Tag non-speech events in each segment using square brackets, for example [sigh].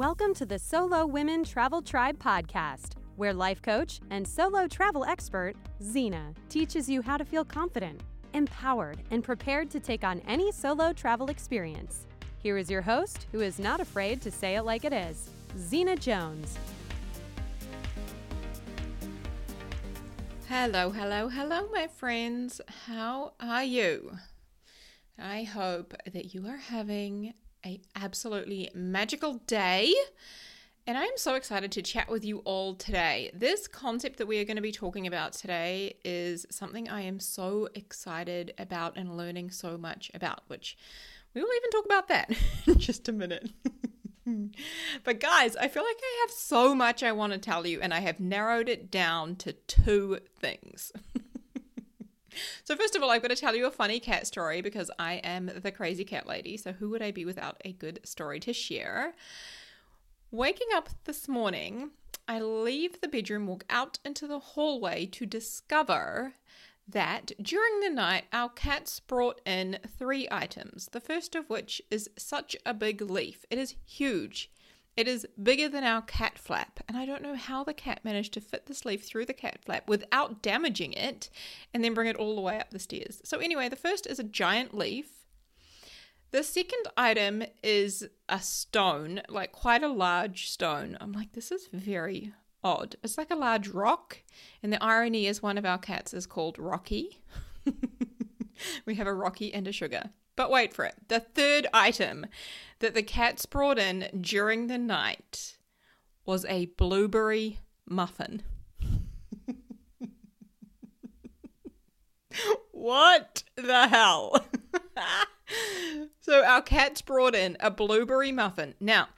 Welcome to the Solo Women Travel Tribe podcast, where life coach and solo travel expert Xena teaches you how to feel confident, empowered, and prepared to take on any solo travel experience. Here is your host, who is not afraid to say it like it is, Xena Jones. Hello, hello, hello, my friends. How are you? I hope that you are having a absolutely magical day. And I'm so excited to chat with you all today. This concept that we are going to be talking about today is something I am so excited about and learning so much about, which we will even talk about that [laughs] in just a minute. [laughs] but guys, I feel like I have so much I want to tell you, and I have narrowed it down to two things. [laughs] so, first of all, I've got to tell you a funny cat story because I am the crazy cat lady. So, who would I be without a good story to share? Waking up this morning, I leave the bedroom, walk out into the hallway to discover that during the night our cats brought in three items. The first of which is such a big leaf. It is huge. It is bigger than our cat flap, and I don't know how the cat managed to fit the leaf through the cat flap without damaging it and then bring it all the way up the stairs. So, anyway, the first is a giant leaf. The second item is a stone, like quite a large stone. I'm like, this is very odd. It's like a large rock, and the irony is one of our cats is called Rocky. [laughs] we have a Rocky and a Sugar. But wait for it. The third item that the cats brought in during the night was a blueberry muffin. [laughs] what the hell? [laughs] so our cats brought in a blueberry muffin. Now,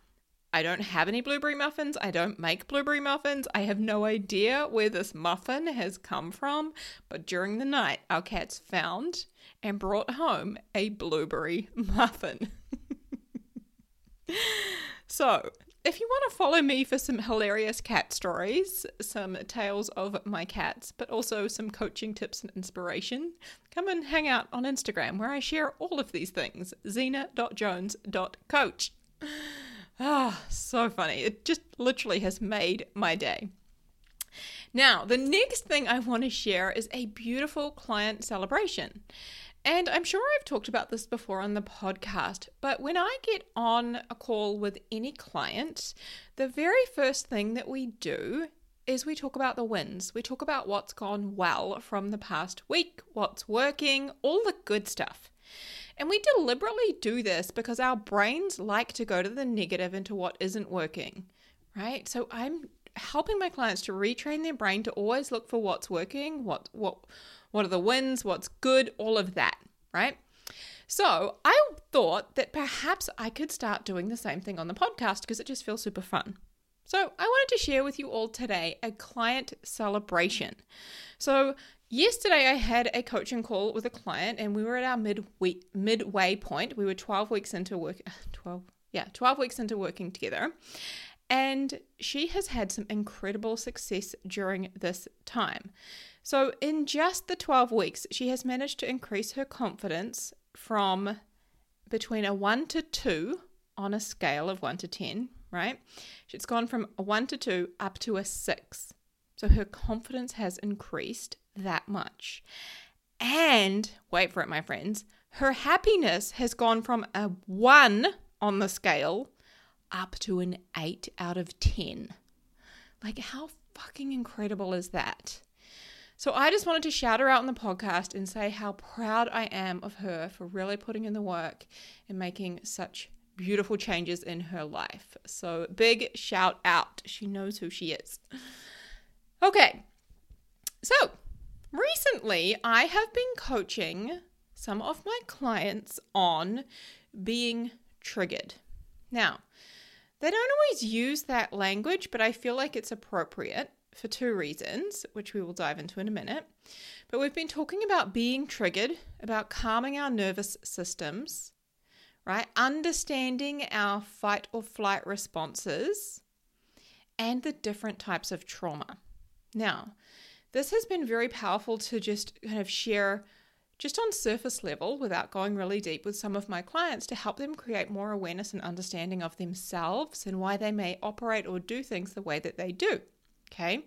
I don't have any blueberry muffins. I don't make blueberry muffins. I have no idea where this muffin has come from. But during the night, our cats found and brought home a blueberry [laughs] muffin. [laughs] so, if you want to follow me for some hilarious cat stories, some tales of my cats, but also some coaching tips and inspiration, come and hang out on Instagram where I share all of these things. xena.jones.coach. Ah, so funny. It just literally has made my day. Now, the next thing I want to share is a beautiful client celebration. And I'm sure I've talked about this before on the podcast, but when I get on a call with any client, the very first thing that we do is we talk about the wins. We talk about what's gone well from the past week, what's working, all the good stuff. And we deliberately do this because our brains like to go to the and to what isn't working, right? So I'm helping my clients to retrain their brain to always look for what's working, what what what are the wins, what's good, all of that, right? So, I thought that perhaps I could start doing the same thing on the podcast because it just feels super fun. So, I wanted to share with you all today a client celebration. So, Yesterday, I had a coaching call with a client, and we were at our mid midway point. We were 12 weeks into work, [laughs] 12, yeah, 12 weeks into working together. And she has had some incredible success during this time. So, in just the 12 weeks, she has managed to increase her confidence from between a 1 to 2 on a scale of 1 to 10, right? She's gone from a 1 to 2 up to a 6. So, her confidence has increased that much. And wait for it, my friends, her happiness has gone from a one on the scale up to an eight out of 10. Like, how fucking incredible is that? So, I just wanted to shout her out in the podcast and say how proud I am of her for really putting in the work and making such beautiful changes in her life. So, big shout out. She knows who she is. Okay, so Recently, I have been coaching some of my clients on being triggered. Now, they don't always use that language, but I feel like it's appropriate for two reasons, which we will dive into in a minute. But we've been talking about being triggered, about calming our nervous systems, right? Understanding our fight or flight responses and the different types of trauma. Now, this has been very powerful to just kind of share just on surface level without going really deep with some of my clients to help them create more awareness and understanding of themselves and why they may operate or do things the way that they do. Okay.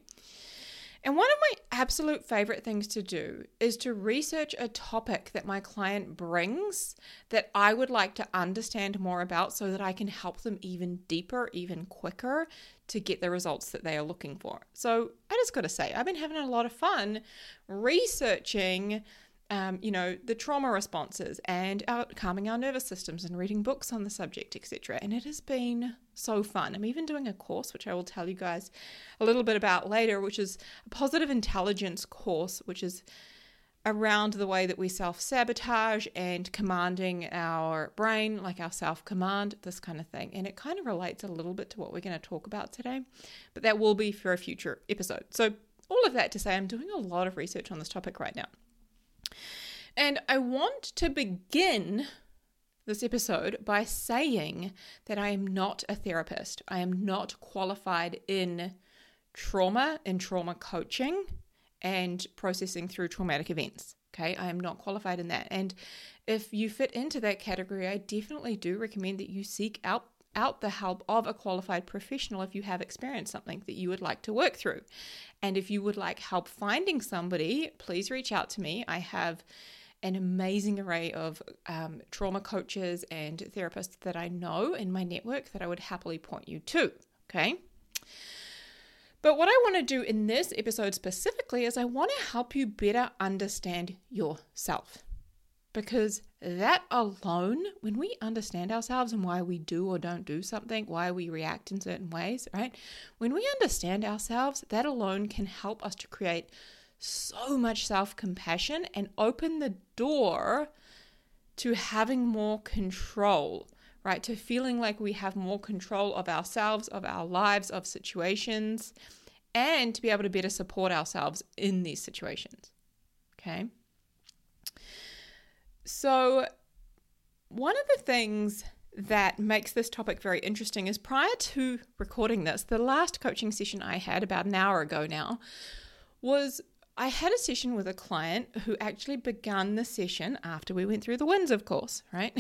And one of my absolute favorite things to do is to research a topic that my client brings that I would like to understand more about so that I can help them even deeper, even quicker to get the results that they are looking for. So I just got to say, I've been having a lot of fun researching um, you know, the trauma responses and our, calming our nervous systems and reading books on the subject, etc. And it has been so fun. I'm even doing a course, which I will tell you guys a little bit about later, which is a positive intelligence course, which is around the way that we self sabotage and commanding our brain, like our self command, this kind of thing. And it kind of relates a little bit to what we're going to talk about today, but that will be for a future episode. So, all of that to say, I'm doing a lot of research on this topic right now. And I want to begin this episode by saying that I am not a therapist. I am not qualified in trauma and trauma coaching and processing through traumatic events. Okay, I am not qualified in that. And if you fit into that category, I definitely do recommend that you seek out out the help of a qualified professional if you have experienced something that you would like to work through. And if you would like help finding somebody, please reach out to me. I have an amazing array of um, trauma coaches and therapists that I know in my network that I would happily point you to. Okay. But what I want to do in this episode specifically is I want to help you better understand yourself because that alone, when we understand ourselves and why we do or don't do something, why we react in certain ways, right? When we understand ourselves, that alone can help us to create so much self compassion and open the door to having more control, right? To feeling like we have more control of ourselves, of our lives, of situations, and to be able to better support ourselves in these situations. Okay. So, one of the things that makes this topic very interesting is prior to recording this, the last coaching session I had about an hour ago now was I had a session with a client who actually began the session after we went through the wins, of course, right?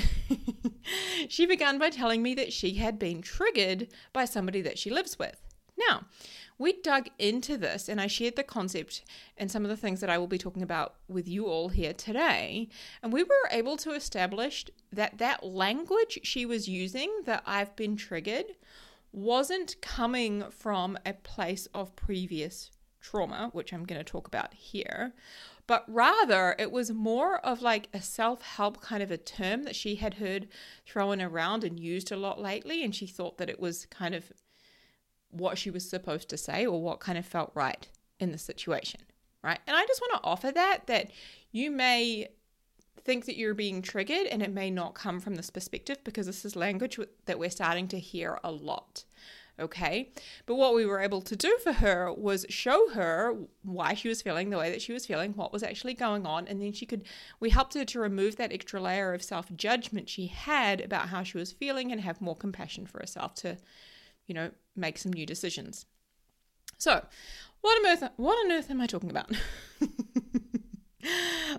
[laughs] she began by telling me that she had been triggered by somebody that she lives with. Now, we dug into this and I shared the concept and some of the things that I will be talking about with you all here today. And we were able to establish that that language she was using, that I've been triggered, wasn't coming from a place of previous trauma, which I'm going to talk about here, but rather it was more of like a self help kind of a term that she had heard thrown around and used a lot lately. And she thought that it was kind of what she was supposed to say or what kind of felt right in the situation, right? And I just want to offer that that you may think that you're being triggered and it may not come from this perspective because this is language that we're starting to hear a lot. Okay. But what we were able to do for her was show her why she was feeling the way that she was feeling, what was actually going on. And then she could, we helped her to remove that extra layer of self judgment she had about how she was feeling and have more compassion for herself to you know, make some new decisions. So, what on earth, what on earth am I talking about? [laughs]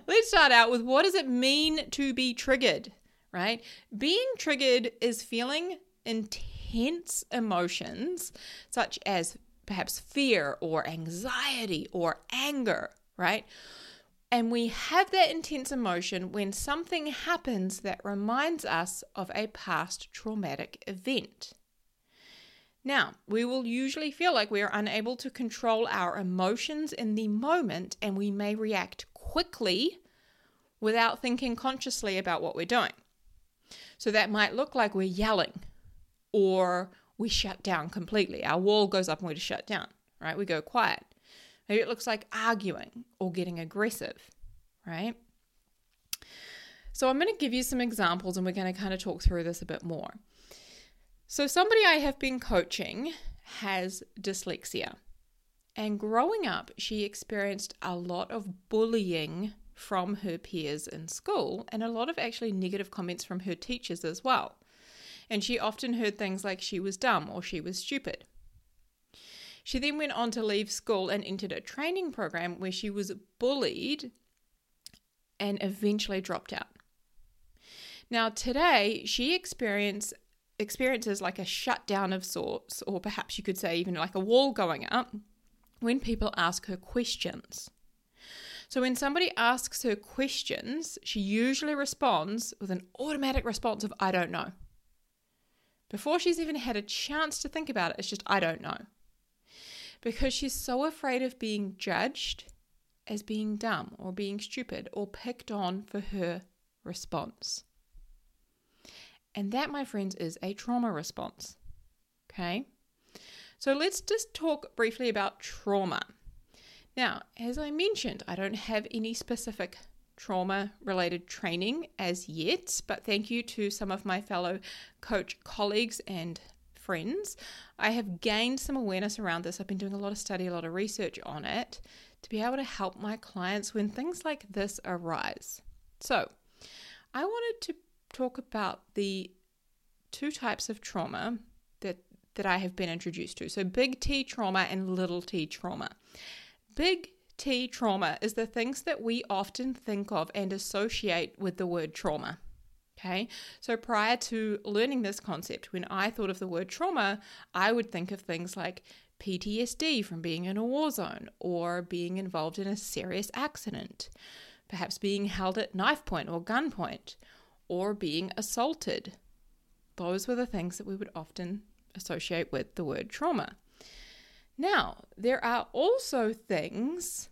Let's start out with what does it mean to be triggered, right? Being triggered is feeling intense emotions such as perhaps fear or anxiety or anger, right? And we have that intense emotion when something happens that reminds us of a past traumatic event. Now, we will usually feel like we are unable to control our emotions in the moment and we may react quickly without thinking consciously about what we're doing. So that might look like we're yelling or we shut down completely. Our wall goes up and we just shut down, right? We go quiet. Maybe it looks like arguing or getting aggressive, right? So I'm going to give you some examples and we're going to kind of talk through this a bit more. So, somebody I have been coaching has dyslexia. And growing up, she experienced a lot of bullying from her peers in school and a lot of actually negative comments from her teachers as well. And she often heard things like she was dumb or she was stupid. She then went on to leave school and entered a training program where she was bullied and eventually dropped out. Now, today, she experience, experiences like a shutdown of sorts, or perhaps you could say even like a wall going up, when people ask her questions. So, when somebody asks her questions, she usually responds with an automatic response of, I don't know. Before she's even had a chance to think about it, it's just, I don't know. Because she's so afraid of being judged as being dumb or being stupid or picked on for her response. And that, my friends, is a trauma response. Okay? So let's just talk briefly about trauma. Now, as I mentioned, I don't have any specific trauma related training as yet, but thank you to some of my fellow coach colleagues and friends. I have gained some awareness around this. I've been doing a lot of study, a lot of research on it to be able to help my clients when things like this arise. So, I wanted to talk about the two types of trauma that that I have been introduced to. So big T trauma and little t trauma. Big T trauma is the things that we often think of and associate with the word trauma. Okay, so prior to learning this concept, when I thought of the word trauma, I would think of things like PTSD from being in a war zone or being involved in a serious accident, perhaps being held at knife point or gunpoint, or being assaulted. Those were the things that we would often associate with the word trauma. Now, there are also things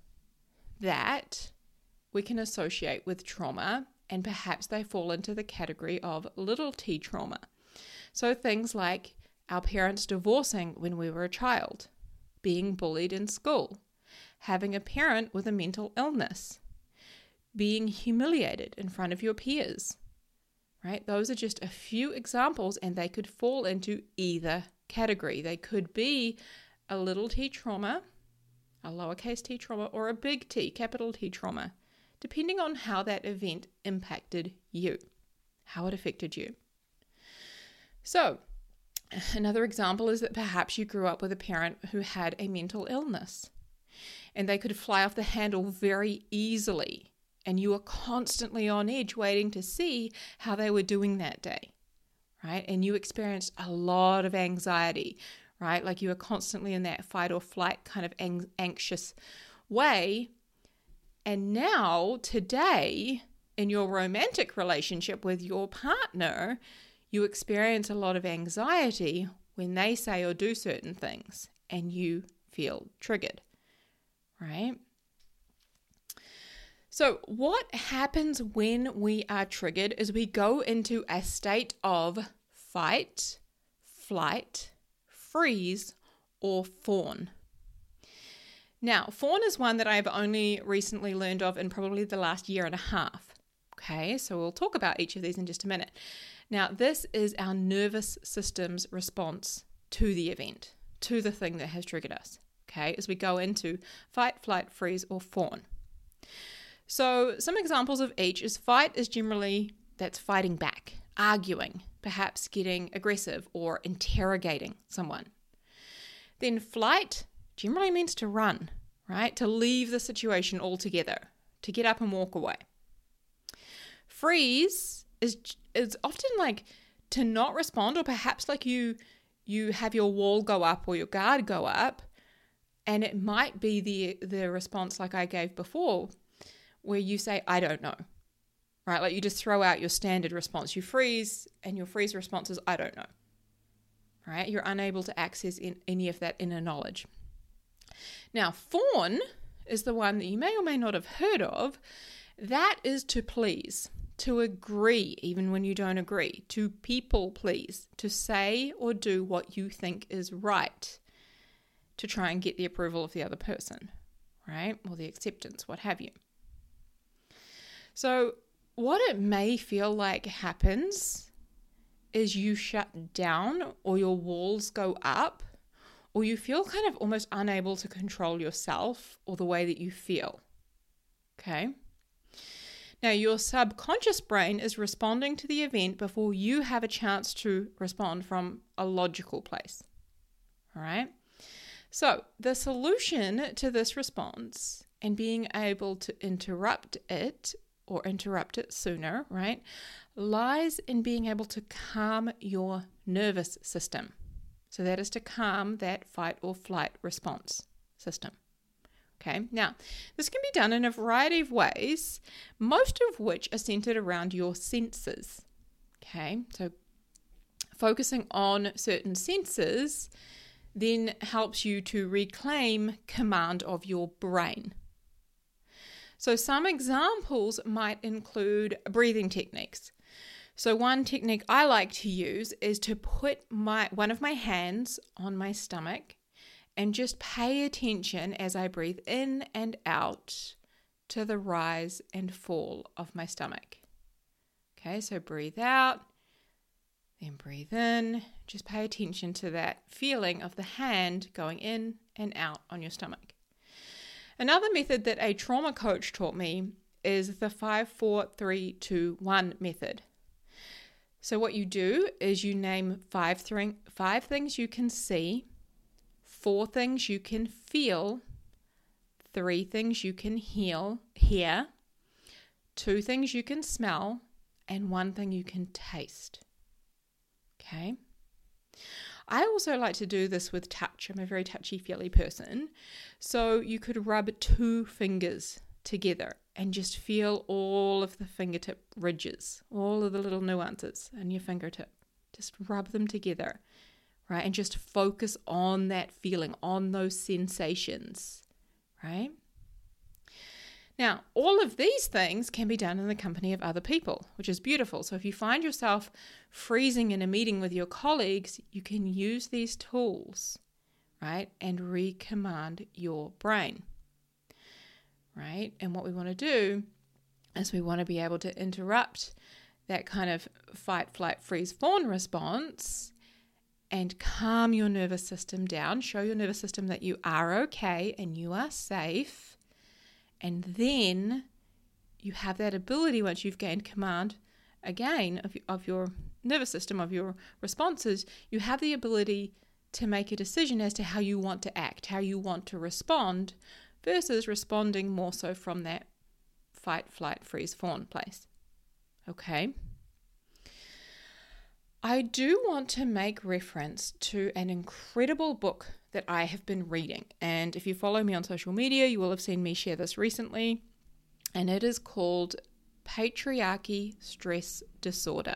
that we can associate with trauma, and perhaps they fall into the category of little t trauma. So, things like our parents divorcing when we were a child, being bullied in school, having a parent with a mental illness, being humiliated in front of your peers. Right? Those are just a few examples, and they could fall into either category. They could be a little t trauma, a lowercase t trauma, or a big T, capital T trauma, depending on how that event impacted you, how it affected you. So, Another example is that perhaps you grew up with a parent who had a mental illness and they could fly off the handle very easily, and you were constantly on edge waiting to see how they were doing that day, right? And you experienced a lot of anxiety, right? Like you were constantly in that fight or flight kind of ang- anxious way. And now, today, in your romantic relationship with your partner, you experience a lot of anxiety when they say or do certain things and you feel triggered, right? So, what happens when we are triggered is we go into a state of fight, flight, freeze, or fawn. Now, fawn is one that I've only recently learned of in probably the last year and a half. Okay, so we'll talk about each of these in just a minute. Now, this is our nervous system's response to the event, to the thing that has triggered us, okay, as we go into fight, flight, freeze, or fawn. So, some examples of each is fight is generally that's fighting back, arguing, perhaps getting aggressive or interrogating someone. Then, flight generally means to run, right? To leave the situation altogether, to get up and walk away. Freeze is it's often like to not respond or perhaps like you you have your wall go up or your guard go up and it might be the the response like I gave before where you say I don't know. Right? Like you just throw out your standard response. You freeze and your freeze response is I don't know. Right? You're unable to access in, any of that inner knowledge. Now, fawn is the one that you may or may not have heard of. That is to please to agree even when you don't agree, to people please, to say or do what you think is right, to try and get the approval of the other person, right? Or the acceptance, what have you. So, what it may feel like happens is you shut down or your walls go up or you feel kind of almost unable to control yourself or the way that you feel. Okay? Now, your subconscious brain is responding to the event before you have a chance to respond from a logical place. All right? So, the solution to this response and being able to interrupt it or interrupt it sooner, right, lies in being able to calm your nervous system. So that is to calm that fight or flight response system. Okay, now this can be done in a variety of ways, most of which are centered around your senses. Okay, so focusing on certain senses then helps you to reclaim command of your brain. So, some examples might include breathing techniques. So, one technique I like to use is to put my one of my hands on my stomach and just pay attention as I breathe in and out to the rise and fall of my stomach. Okay, so breathe out, then breathe in. Just pay attention to that feeling of the hand going in and out on your stomach. Another method that a trauma coach taught me is the 5 4 3 2 1 method. So, what you do is you name five, th- five things you can see, four things you can feel, three things you can heal, hear, two things you can smell, and one thing you can taste. Okay. I also like to do this with touch. I'm a very touchy feely person. So you could rub two fingers together and just feel all of the fingertip ridges, all of the little nuances in your fingertip. Just rub them together, right? And just focus on that feeling, on those sensations, right? Now, all of these things can be done in the company of other people, which is beautiful. So, if you find yourself freezing in a meeting with your colleagues, you can use these tools, right, and recommand your brain, right? And what we want to do is we want to be able to interrupt that kind of fight, flight, freeze, fawn response and calm your nervous system down, show your nervous system that you are okay and you are safe and then you have that ability once you've gained command again of, of your nervous system, of your responses, you have the ability to make a decision as to how you want to act, how you want to respond, versus responding more so from that fight, flight, freeze, fawn place. Okay? I do want to make reference to an incredible book that I have been reading. And if you follow me on social media, you will have seen me share this recently. And it is called Patriarchy Stress Disorder.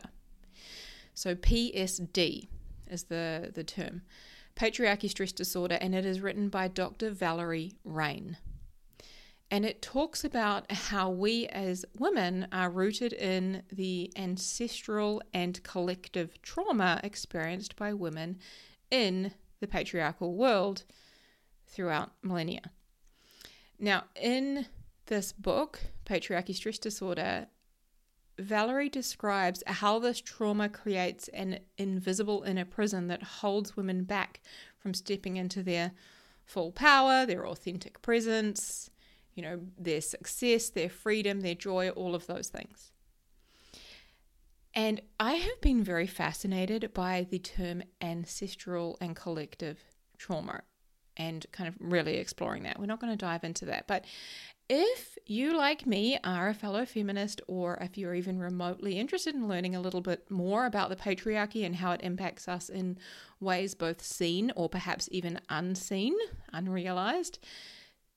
So, PSD is the, the term. Patriarchy Stress Disorder, and it is written by Dr. Valerie Rein. and it talks about how we as women are rooted in the ancestral and collective trauma experienced by women in the patriarchal world throughout millennia. Now, in this book, Patriarchy Stress Disorder, Valerie describes how this trauma creates an invisible inner prison that holds women back from stepping into their full power, their authentic presence, you know, their success, their freedom, their joy, all of those things. And I have been very fascinated by the term ancestral and collective trauma and kind of really exploring that. We're not going to dive into that. But if you, like me, are a fellow feminist, or if you're even remotely interested in learning a little bit more about the patriarchy and how it impacts us in ways both seen or perhaps even unseen, unrealized,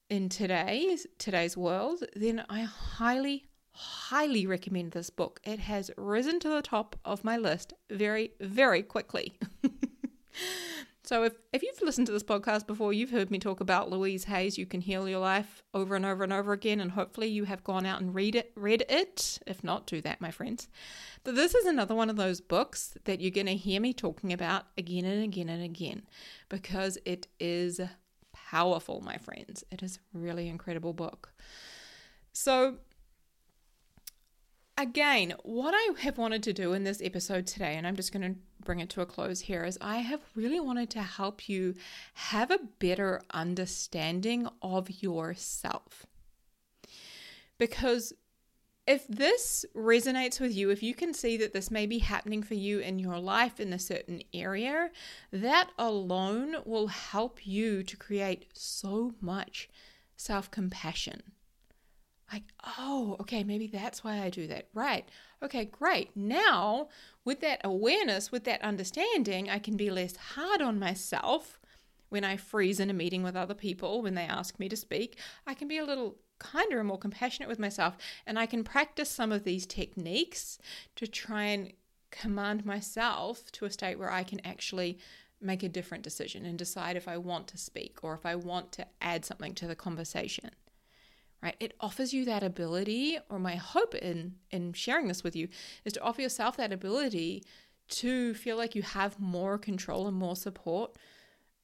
in today's today's world, then I highly highly recommend this book. It has risen to the top of my list very very quickly. [laughs] so if if you've listened to this podcast before, you've heard me talk about Louise Hay's You Can Heal Your Life over and over and over again and hopefully you have gone out and read it read it. If not, do that, my friends. But this is another one of those books that you're going to hear me talking about again and again and again because it is powerful, my friends. It is a really incredible book. So, again, what I have wanted to do in this episode today, and I'm just going to bring it to a close here, is I have really wanted to help you have a better understanding of yourself. Because if this resonates with you, if you can see that this may be happening for you in your life in a certain area, that alone will help you to create so much self compassion. Like, oh, okay, maybe that's why I do that. Right. Okay, great. Now, with that awareness, with that understanding, I can be less hard on myself when I freeze in a meeting with other people, when they ask me to speak. I can be a little kinder and more compassionate with myself, and I can practice some of these techniques to try and command myself to a state where I can actually make a different decision and decide if I want to speak or if I want to add something to the conversation right? It offers you that ability or my hope in in sharing this with you is to offer yourself that ability to feel like you have more control and more support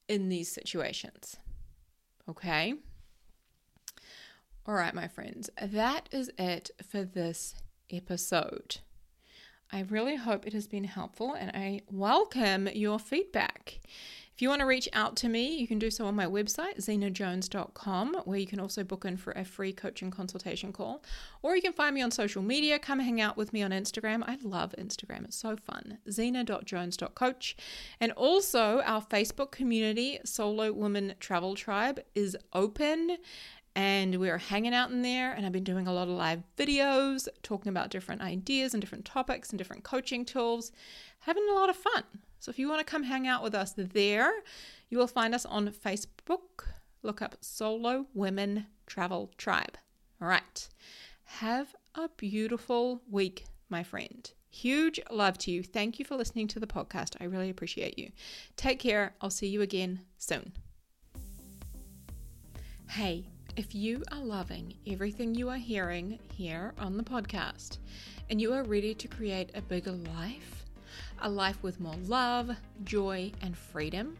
in these situations okay? All right my friends that is it for this episode. I really hope it has been helpful and I welcome your feedback. If you want to reach out to me, you can do so on my website, xenajones.com, where you can also book in for a free coaching consultation call. Or you can find me on social media. Come hang out with me on Instagram. I love Instagram, it's so fun. xena.jones.coach. And also, our Facebook community, Solo Women Travel Tribe, is open and we are hanging out in there and i've been doing a lot of live videos talking about different ideas and different topics and different coaching tools having a lot of fun so if you want to come hang out with us there, you will find us on Facebook. Look up Solo Women Travel Tribe. All right. Have a beautiful week, my friend. Huge love to you. Thank you for listening to the podcast. I really appreciate you. Take care. I'll see you again soon. Hey, if you are loving everything you are hearing here on the podcast and you are ready to create a bigger life, a life with more love, joy, and freedom,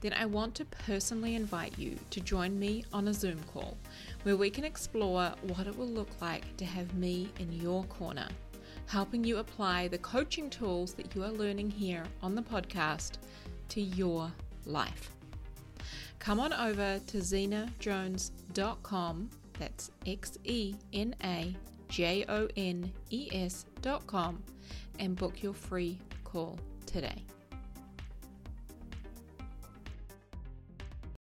then I want to personally invite you to join me on a Zoom call where we can explore what it will look like to have me in your corner, helping you apply the coaching tools that you are learning here on the podcast to your life. Come on over to xenajones.com, that's X E N A J O N E S.com, and book your free call today.